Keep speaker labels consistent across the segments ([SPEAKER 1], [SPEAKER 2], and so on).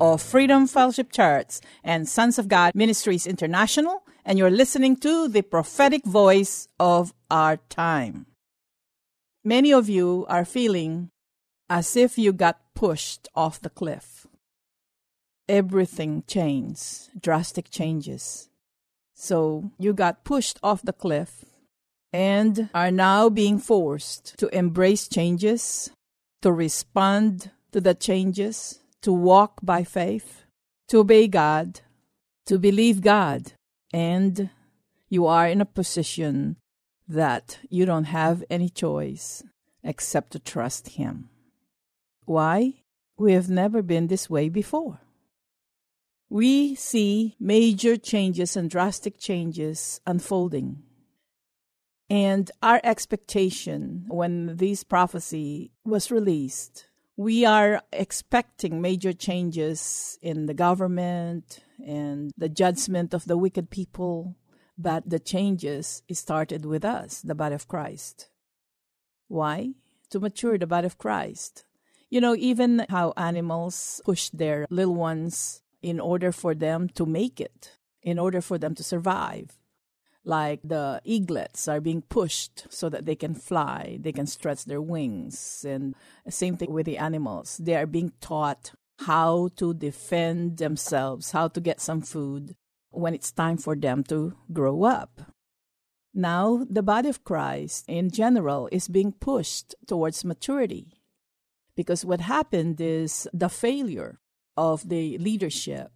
[SPEAKER 1] of Freedom Fellowship Church and Sons of God Ministries International, and you're listening to the prophetic voice of our time. Many of you are feeling as if you got pushed off the cliff. Everything changed, drastic changes. So you got pushed off the cliff and are now being forced to embrace changes, to respond to the changes, to walk by faith, to obey God, to believe God, and you are in a position that you don't have any choice except to trust Him. Why? We have never been this way before. We see major changes and drastic changes unfolding. And our expectation when this prophecy was released we are expecting major changes in the government and the judgment of the wicked people, but the changes started with us, the body of Christ. Why? To mature the body of Christ. You know, even how animals push their little ones in order for them to make it, in order for them to survive like the eaglets are being pushed so that they can fly, they can stretch their wings. And same thing with the animals. They are being taught how to defend themselves, how to get some food when it's time for them to grow up. Now, the body of Christ in general is being pushed towards maturity because what happened is the failure of the leadership,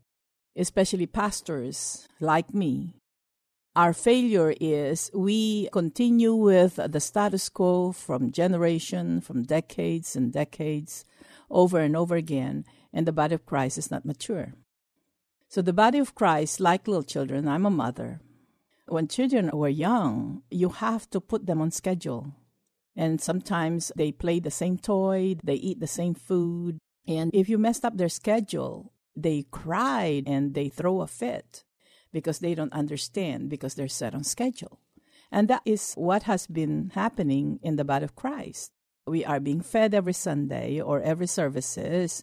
[SPEAKER 1] especially pastors like me, our failure is we continue with the status quo from generation, from decades and decades, over and over again, and the body of Christ is not mature. So the body of Christ, like little children, I'm a mother. When children were young, you have to put them on schedule. And sometimes they play the same toy, they eat the same food. And if you messed up their schedule, they cried and they throw a fit because they don't understand because they're set on schedule. And that is what has been happening in the body of Christ. We are being fed every Sunday or every services.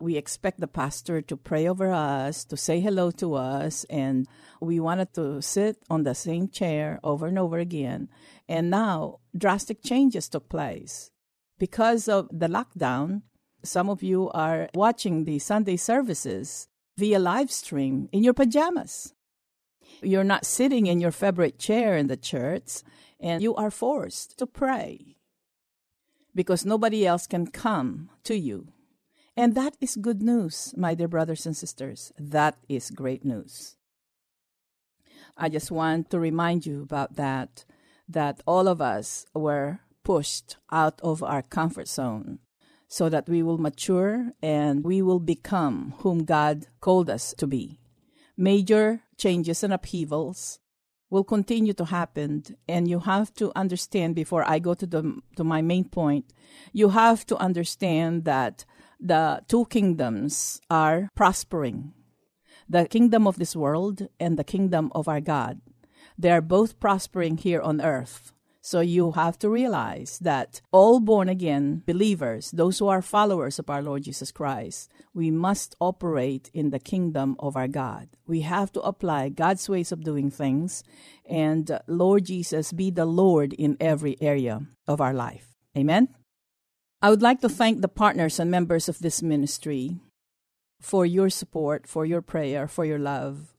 [SPEAKER 1] We expect the pastor to pray over us, to say hello to us, and we wanted to sit on the same chair over and over again. And now drastic changes took place. Because of the lockdown, some of you are watching the Sunday services via live stream in your pajamas. You're not sitting in your favorite chair in the church, and you are forced to pray because nobody else can come to you. And that is good news, my dear brothers and sisters. That is great news. I just want to remind you about that, that all of us were pushed out of our comfort zone so that we will mature and we will become whom God called us to be major changes and upheavals will continue to happen and you have to understand before i go to the to my main point you have to understand that the two kingdoms are prospering. The kingdom of this world and the kingdom of our god. They are both prospering here on earth so you have to realize that all born again believers, those who are followers of our Lord Jesus Christ, we must operate in the kingdom of our God. We have to apply God's ways of doing things and uh, Lord Jesus be the Lord in every area of our life. Amen. I would like to thank the partners and members of this ministry for your support, for your prayer, for your love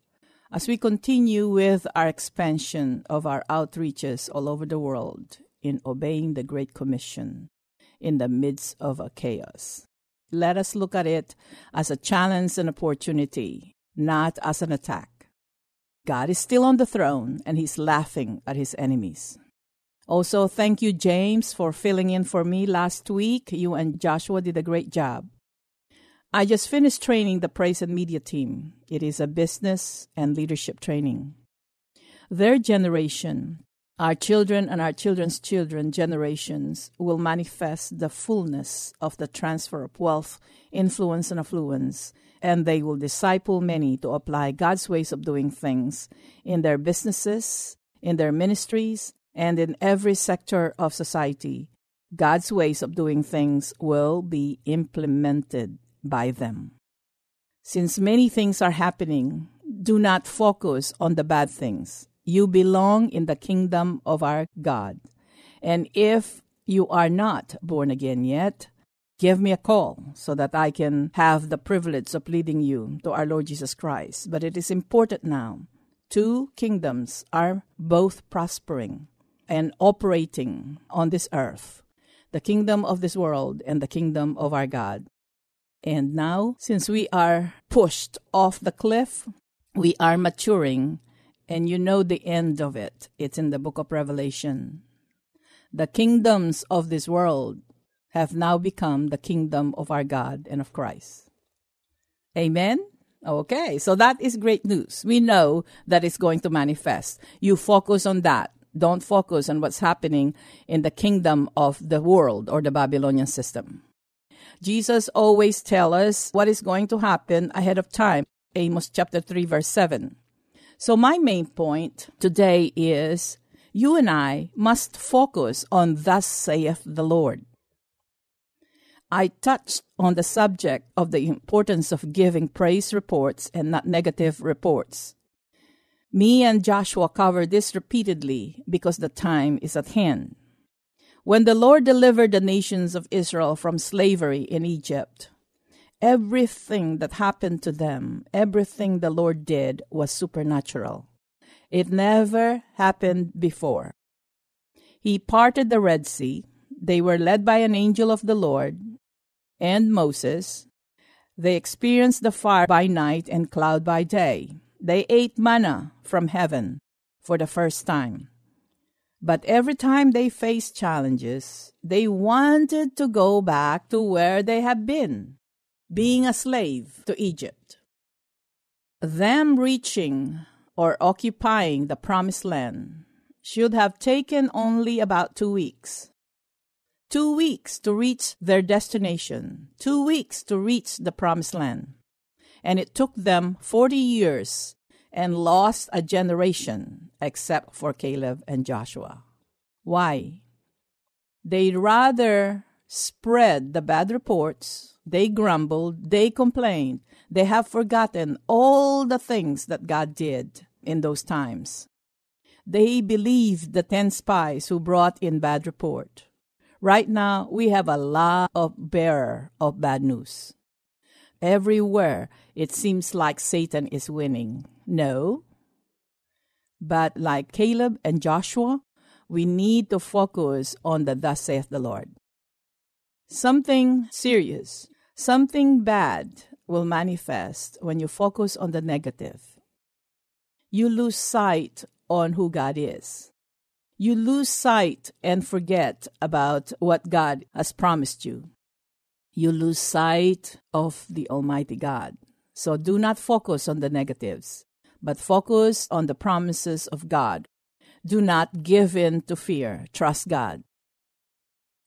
[SPEAKER 1] as we continue with our expansion of our outreaches all over the world in obeying the Great Commission in the midst of a chaos. Let us look at it as a challenge and opportunity, not as an attack. God is still on the throne and he's laughing at his enemies. Also, thank you, James, for filling in for me last week. You and Joshua did a great job. I just finished training the praise and media team. It is a business and leadership training. Their generation, our children and our children's children generations, will manifest the fullness of the transfer of wealth, influence, and affluence, and they will disciple many to apply God's ways of doing things in their businesses, in their ministries, and in every sector of society. God's ways of doing things will be implemented by them. Since many things are happening, do not focus on the bad things. You belong in the kingdom of our God. And if you are not born again yet, give me a call so that I can have the privilege of leading you to our Lord Jesus Christ. But it is important now. Two kingdoms are both prospering and operating on this earth the kingdom of this world and the kingdom of our God. And now, since we are pushed off the cliff, we are maturing, and you know the end of it. It's in the book of Revelation. The kingdoms of this world have now become the kingdom of our God and of Christ. Amen? Okay, so that is great news. We know that it's going to manifest. You focus on that. Don't focus on what's happening in the kingdom of the world or the Babylonian system. Jesus always tell us what is going to happen ahead of time. Amos chapter 3 verse 7. So my main point today is you and I must focus on thus saith the Lord. I touched on the subject of the importance of giving praise reports and not negative reports. Me and Joshua covered this repeatedly because the time is at hand. When the Lord delivered the nations of Israel from slavery in Egypt, everything that happened to them, everything the Lord did was supernatural. It never happened before. He parted the Red Sea. They were led by an angel of the Lord and Moses. They experienced the fire by night and cloud by day. They ate manna from heaven for the first time. But every time they faced challenges, they wanted to go back to where they had been, being a slave to Egypt. Them reaching or occupying the promised land should have taken only about two weeks. Two weeks to reach their destination, two weeks to reach the promised land. And it took them 40 years and lost a generation except for Caleb and Joshua. Why? They rather spread the bad reports, they grumbled, they complained, they have forgotten all the things that God did in those times. They believed the 10 spies who brought in bad report. Right now, we have a lot of bearer of bad news. Everywhere, it seems like Satan is winning. No. But like Caleb and Joshua, we need to focus on the thus saith the Lord. Something serious, something bad will manifest when you focus on the negative. You lose sight on who God is. You lose sight and forget about what God has promised you. You lose sight of the Almighty God. So do not focus on the negatives but focus on the promises of God. Do not give in to fear. Trust God.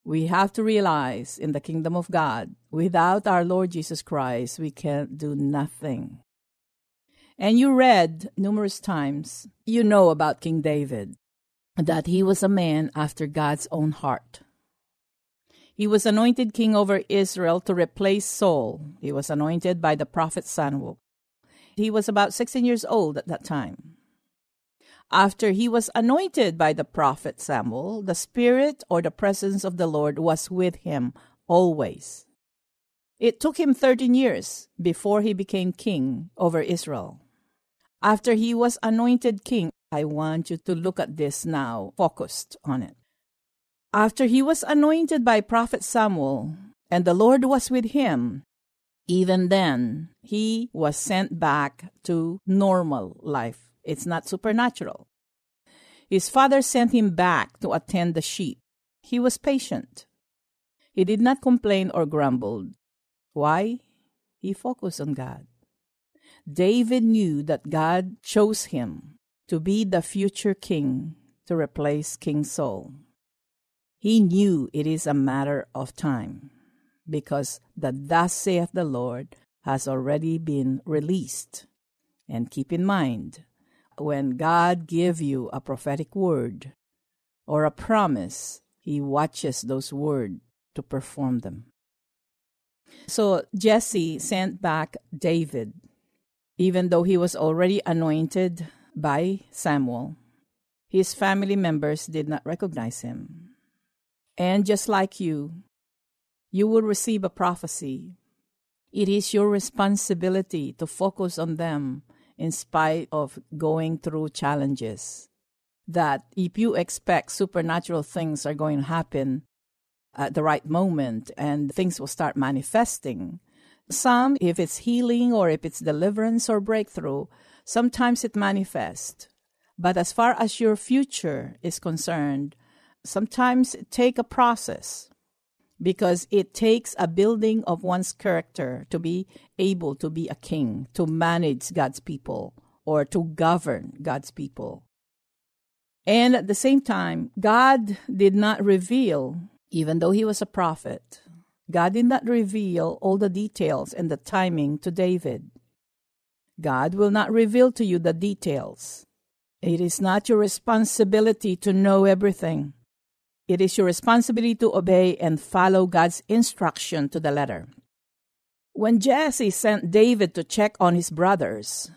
[SPEAKER 1] We have to realize in the kingdom of God, without our Lord Jesus Christ, we can't do nothing. And you read numerous times, you know about King David, that he was a man after God's own heart. He was anointed king over Israel to replace Saul. He was anointed by the prophet Samuel. He was about 16 years old at that time. After he was anointed by the prophet Samuel, the Spirit or the presence of the Lord was with him always. It took him 13 years before he became king over Israel. After he was anointed king, I want you to look at this now, focused on it. After he was anointed by prophet Samuel, and the Lord was with him, even then, he was sent back to normal life. It's not supernatural. His father sent him back to attend the sheep. He was patient. He did not complain or grumble. Why? he focused on God. David knew that God chose him to be the future king to replace King Saul. He knew it is a matter of time because the thus saith the Lord has already been released. And keep in mind, when God give you a prophetic word or a promise, he watches those words to perform them. So Jesse sent back David, even though he was already anointed by Samuel. His family members did not recognize him. And just like you, you will receive a prophecy. It is your responsibility to focus on them in spite of going through challenges. That if you expect supernatural things are going to happen at the right moment and things will start manifesting, some, if it's healing or if it's deliverance or breakthrough, sometimes it manifests. But as far as your future is concerned, sometimes take a process because it takes a building of one's character to be able to be a king, to manage God's people, or to govern God's people. And at the same time, God did not reveal, even though he was a prophet, God did not reveal all the details and the timing to David. God will not reveal to you the details. It is not your responsibility to know everything. It is your responsibility to obey and follow God's instruction to the letter. When Jesse sent David to check on his brothers,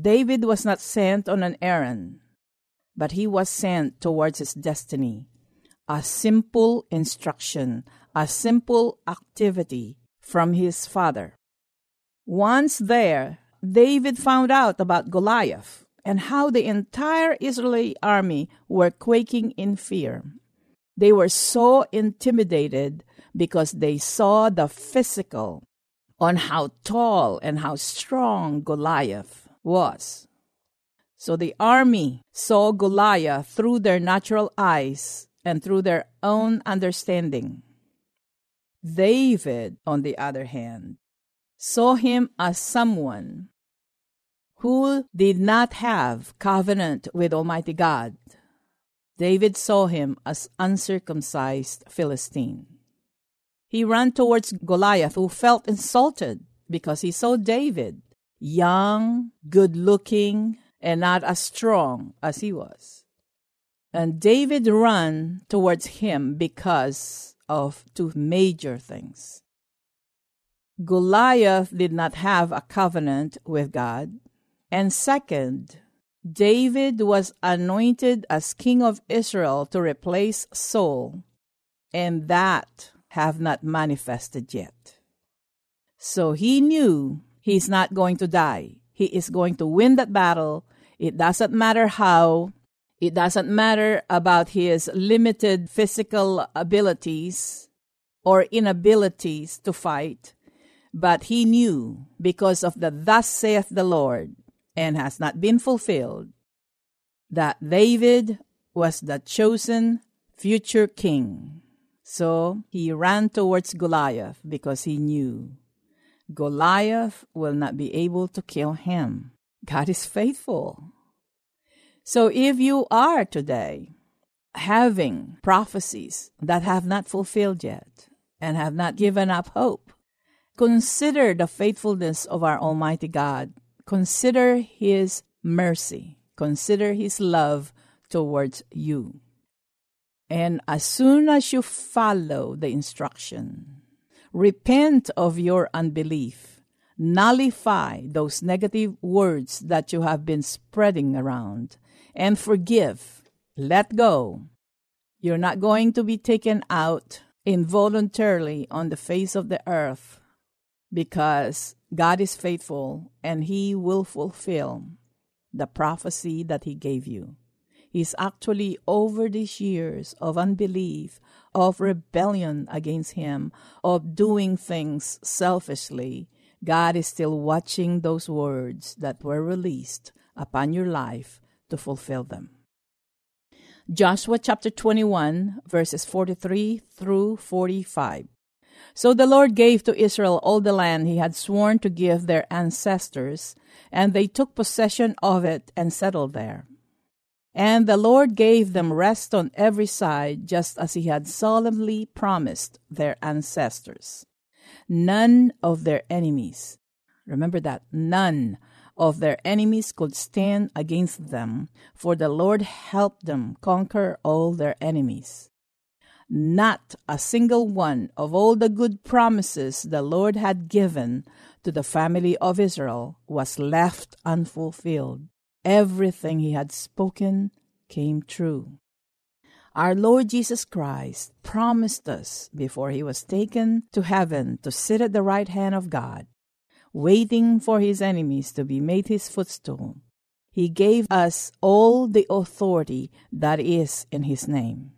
[SPEAKER 1] David was not sent on an errand, but he was sent towards his destiny. A simple instruction, a simple activity from his father. Once there, David found out about Goliath and how the entire Israeli army were quaking in fear. They were so intimidated because they saw the physical on how tall and how strong Goliath was. So the army saw Goliath through their natural eyes and through their own understanding. David, on the other hand, saw him as someone who did not have covenant with Almighty God. David saw him as uncircumcised Philistine. He ran towards Goliath, who felt insulted because he saw David, young, good looking, and not as strong as he was. And David ran towards him because of two major things. Goliath did not have a covenant with God, and second, David was anointed as king of Israel to replace Saul, and that have not manifested yet. So he knew he's not going to die. He is going to win that battle. It doesn't matter how. It doesn't matter about his limited physical abilities or inabilities to fight. But he knew because of the thus saith the Lord and has not been fulfilled, that David was the chosen future king. So he ran towards Goliath because he knew Goliath will not be able to kill him. God is faithful. So if you are today having prophecies that have not fulfilled yet and have not given up hope, consider the faithfulness of our Almighty God Consider His mercy, consider His love towards you. And as soon as you follow the instruction, repent of your unbelief, nullify those negative words that you have been spreading around, and forgive, let go. You're not going to be taken out involuntarily on the face of the earth because God is faithful and He will fulfill the prophecy that He gave you. He's actually over these years of unbelief, of rebellion against Him, of doing things selfishly. God is still watching those words that were released upon your life to fulfill them. Joshua chapter 21, verses 43 through 45. So the Lord gave to Israel all the land he had sworn to give their ancestors, and they took possession of it and settled there. And the Lord gave them rest on every side, just as he had solemnly promised their ancestors. None of their enemies, remember that, none of their enemies could stand against them, for the Lord helped them conquer all their enemies. Not a single one of all the good promises the Lord had given to the family of Israel was left unfulfilled. Everything he had spoken came true. Our Lord Jesus Christ promised us before he was taken to heaven to sit at the right hand of God, waiting for his enemies to be made his footstool. He gave us all the authority that is in his name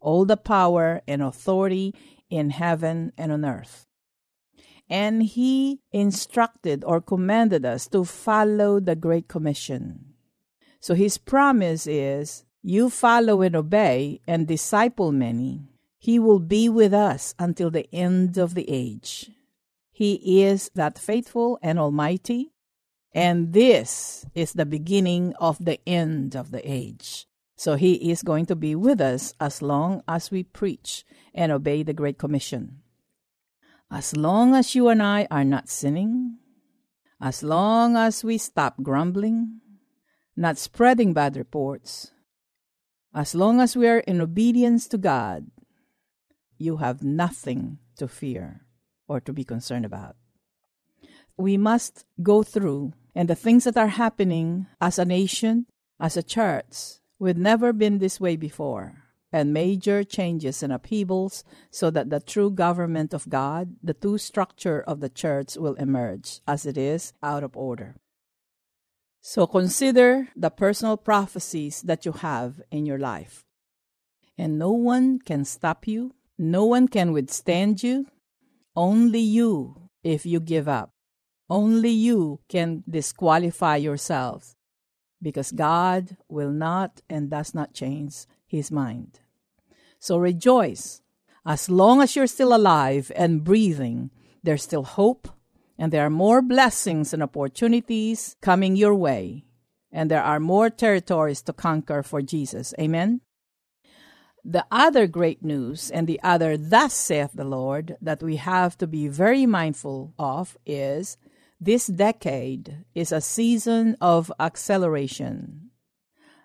[SPEAKER 1] all the power and authority in heaven and on earth. And he instructed or commanded us to follow the Great Commission. So his promise is you follow and obey and disciple many. He will be with us until the end of the age. He is that faithful and almighty, and this is the beginning of the end of the age. So he is going to be with us as long as we preach and obey the Great Commission. As long as you and I are not sinning, as long as we stop grumbling, not spreading bad reports, as long as we are in obedience to God, you have nothing to fear or to be concerned about. We must go through, and the things that are happening as a nation, as a church, We've never been this way before, and major changes and upheavals so that the true government of God, the true structure of the church, will emerge as it is out of order. So consider the personal prophecies that you have in your life. And no one can stop you, no one can withstand you, only you if you give up. Only you can disqualify yourselves because God will not and does not change his mind. So rejoice. As long as you're still alive and breathing, there's still hope and there are more blessings and opportunities coming your way. And there are more territories to conquer for Jesus. Amen. The other great news and the other thus saith the Lord that we have to be very mindful of is this decade is a season of acceleration.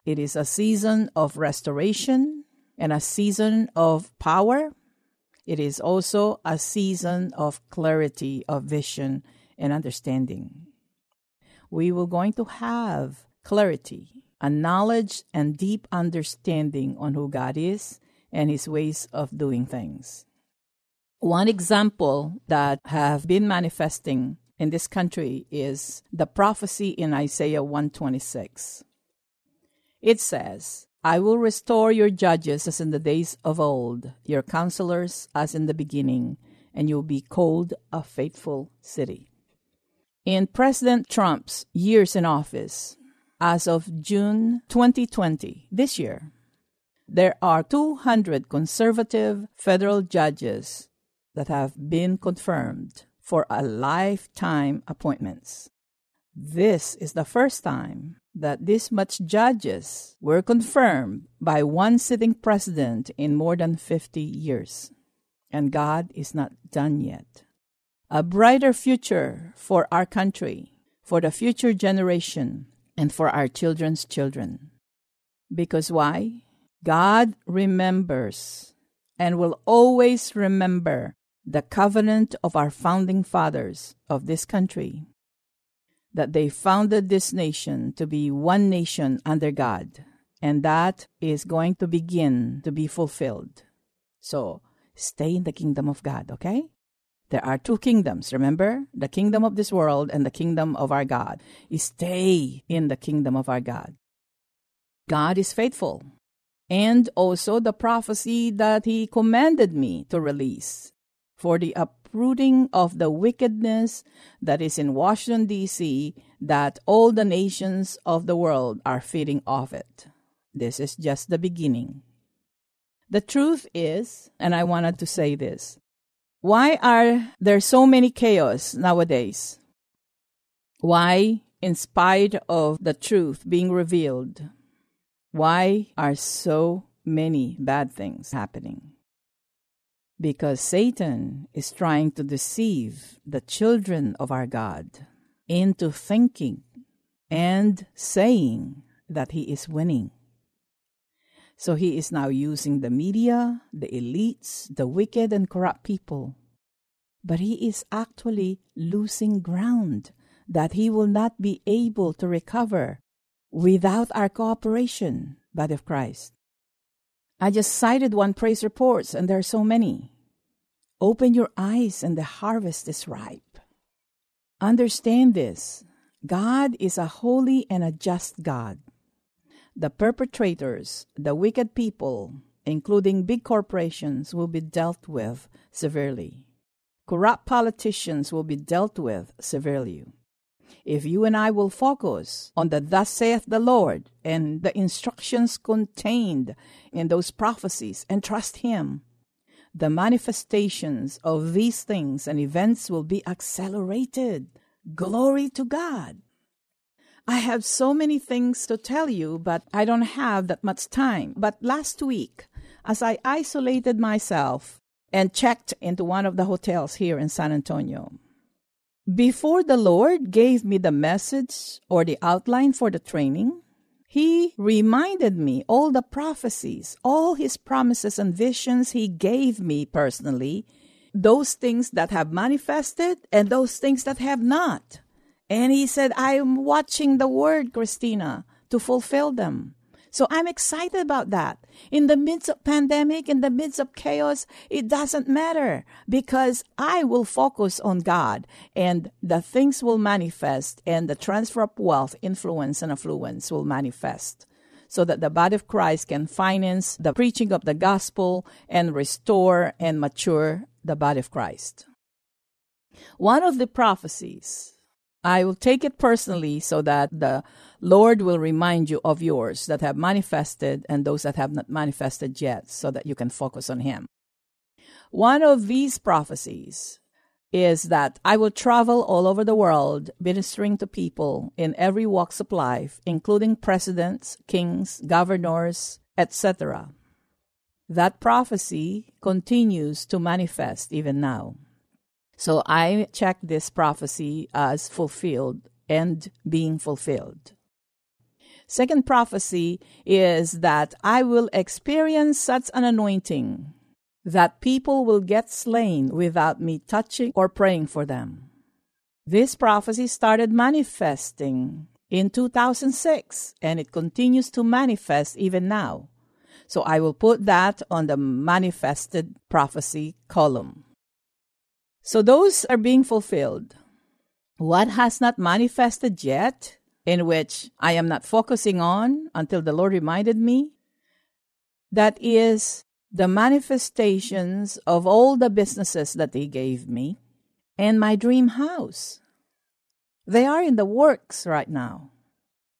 [SPEAKER 1] It is a season of restoration and a season of power. It is also a season of clarity of vision and understanding. We will going to have clarity, a knowledge and deep understanding on who God is and his ways of doing things. One example that have been manifesting in this country is the prophecy in Isaiah 126. It says, I will restore your judges as in the days of old, your counselors as in the beginning, and you'll be called a faithful city. In President Trump's years in office, as of June 2020, this year, there are 200 conservative federal judges that have been confirmed for a lifetime appointments. This is the first time that this much judges were confirmed by one sitting president in more than 50 years. And God is not done yet. A brighter future for our country, for the future generation, and for our children's children. Because why? God remembers and will always remember the covenant of our founding fathers of this country, that they founded this nation to be one nation under God, and that is going to begin to be fulfilled. So stay in the kingdom of God, okay? There are two kingdoms, remember? The kingdom of this world and the kingdom of our God. Stay in the kingdom of our God. God is faithful. And also the prophecy that He commanded me to release for the uprooting of the wickedness that is in Washington, D.C., that all the nations of the world are feeding off it. This is just the beginning. The truth is, and I wanted to say this Why are there so many chaos nowadays? Why, in spite of the truth being revealed, why are so many bad things happening? Because Satan is trying to deceive the children of our God into thinking and saying that he is winning. So he is now using the media, the elites, the wicked and corrupt people. But he is actually losing ground that he will not be able to recover without our cooperation, body of Christ. I just cited one praise reports, and there are so many. Open your eyes, and the harvest is ripe. Understand this God is a holy and a just God. The perpetrators, the wicked people, including big corporations, will be dealt with severely. Corrupt politicians will be dealt with severely. If you and I will focus on the Thus saith the Lord and the instructions contained in those prophecies and trust Him, the manifestations of these things and events will be accelerated. Glory to God. I have so many things to tell you, but I don't have that much time. But last week, as I isolated myself and checked into one of the hotels here in San Antonio, before the Lord gave me the message or the outline for the training, He reminded me all the prophecies, all His promises and visions He gave me personally, those things that have manifested and those things that have not. And he said, I am watching the word, Christina, to fulfill them. So I'm excited about that. In the midst of pandemic, in the midst of chaos, it doesn't matter because I will focus on God and the things will manifest and the transfer of wealth, influence and affluence will manifest so that the body of Christ can finance the preaching of the gospel and restore and mature the body of Christ. One of the prophecies I will take it personally so that the Lord will remind you of yours that have manifested and those that have not manifested yet so that you can focus on Him. One of these prophecies is that I will travel all over the world ministering to people in every walks of life, including presidents, kings, governors, etc. That prophecy continues to manifest even now. So I check this prophecy as fulfilled and being fulfilled. Second prophecy is that I will experience such an anointing that people will get slain without me touching or praying for them. This prophecy started manifesting in 2006 and it continues to manifest even now. So I will put that on the manifested prophecy column. So those are being fulfilled. What has not manifested yet, in which I am not focusing on until the Lord reminded me, that is the manifestations of all the businesses that He gave me and my dream house. They are in the works right now.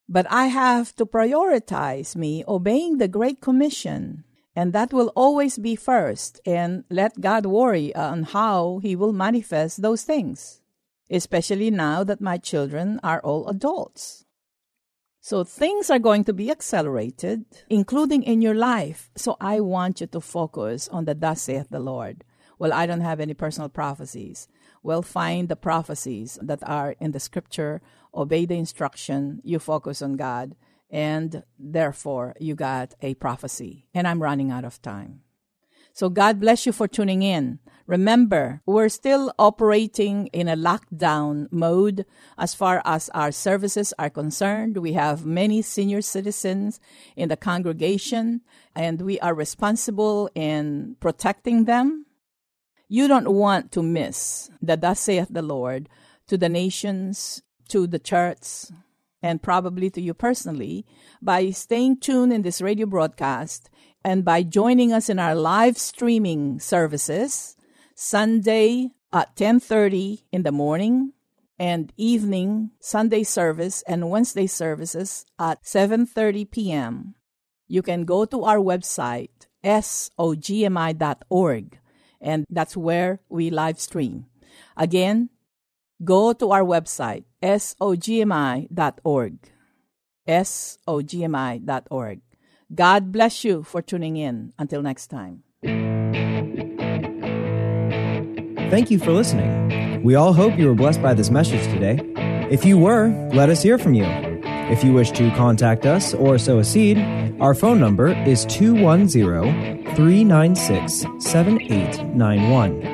[SPEAKER 1] But I have to prioritize me obeying the Great Commission and that will always be first, and let God worry on how He will manifest those things, especially now that my children are all adults. So things are going to be accelerated, including in your life. So I want you to focus on the thus saith the Lord. Well, I don't have any personal prophecies. Well, find the prophecies that are in the scripture, obey the instruction, you focus on God, and therefore you got a prophecy. And I'm running out of time. So God bless you for tuning in. Remember, we're still operating in a lockdown mode as far as our services are concerned. We have many senior citizens in the congregation and we are responsible in protecting them. You don't want to miss the thus saith the Lord to the nations, to the church, and probably to you personally by staying tuned in this radio broadcast and by joining us in our live streaming services Sunday at 10:30 in the morning and evening Sunday service and Wednesday services at 7:30 p.m. You can go to our website sogmi.org and that's where we live stream. Again, go to our website, sogmi.org. sogmi.org. God bless you for tuning in. Until next time.
[SPEAKER 2] Thank you for listening. We all hope you were blessed by this message today. If you were, let us hear from you. If you wish to contact us or sow a seed, our phone number is 210 396 7891.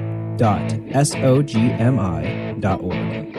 [SPEAKER 2] www.sogmi.org.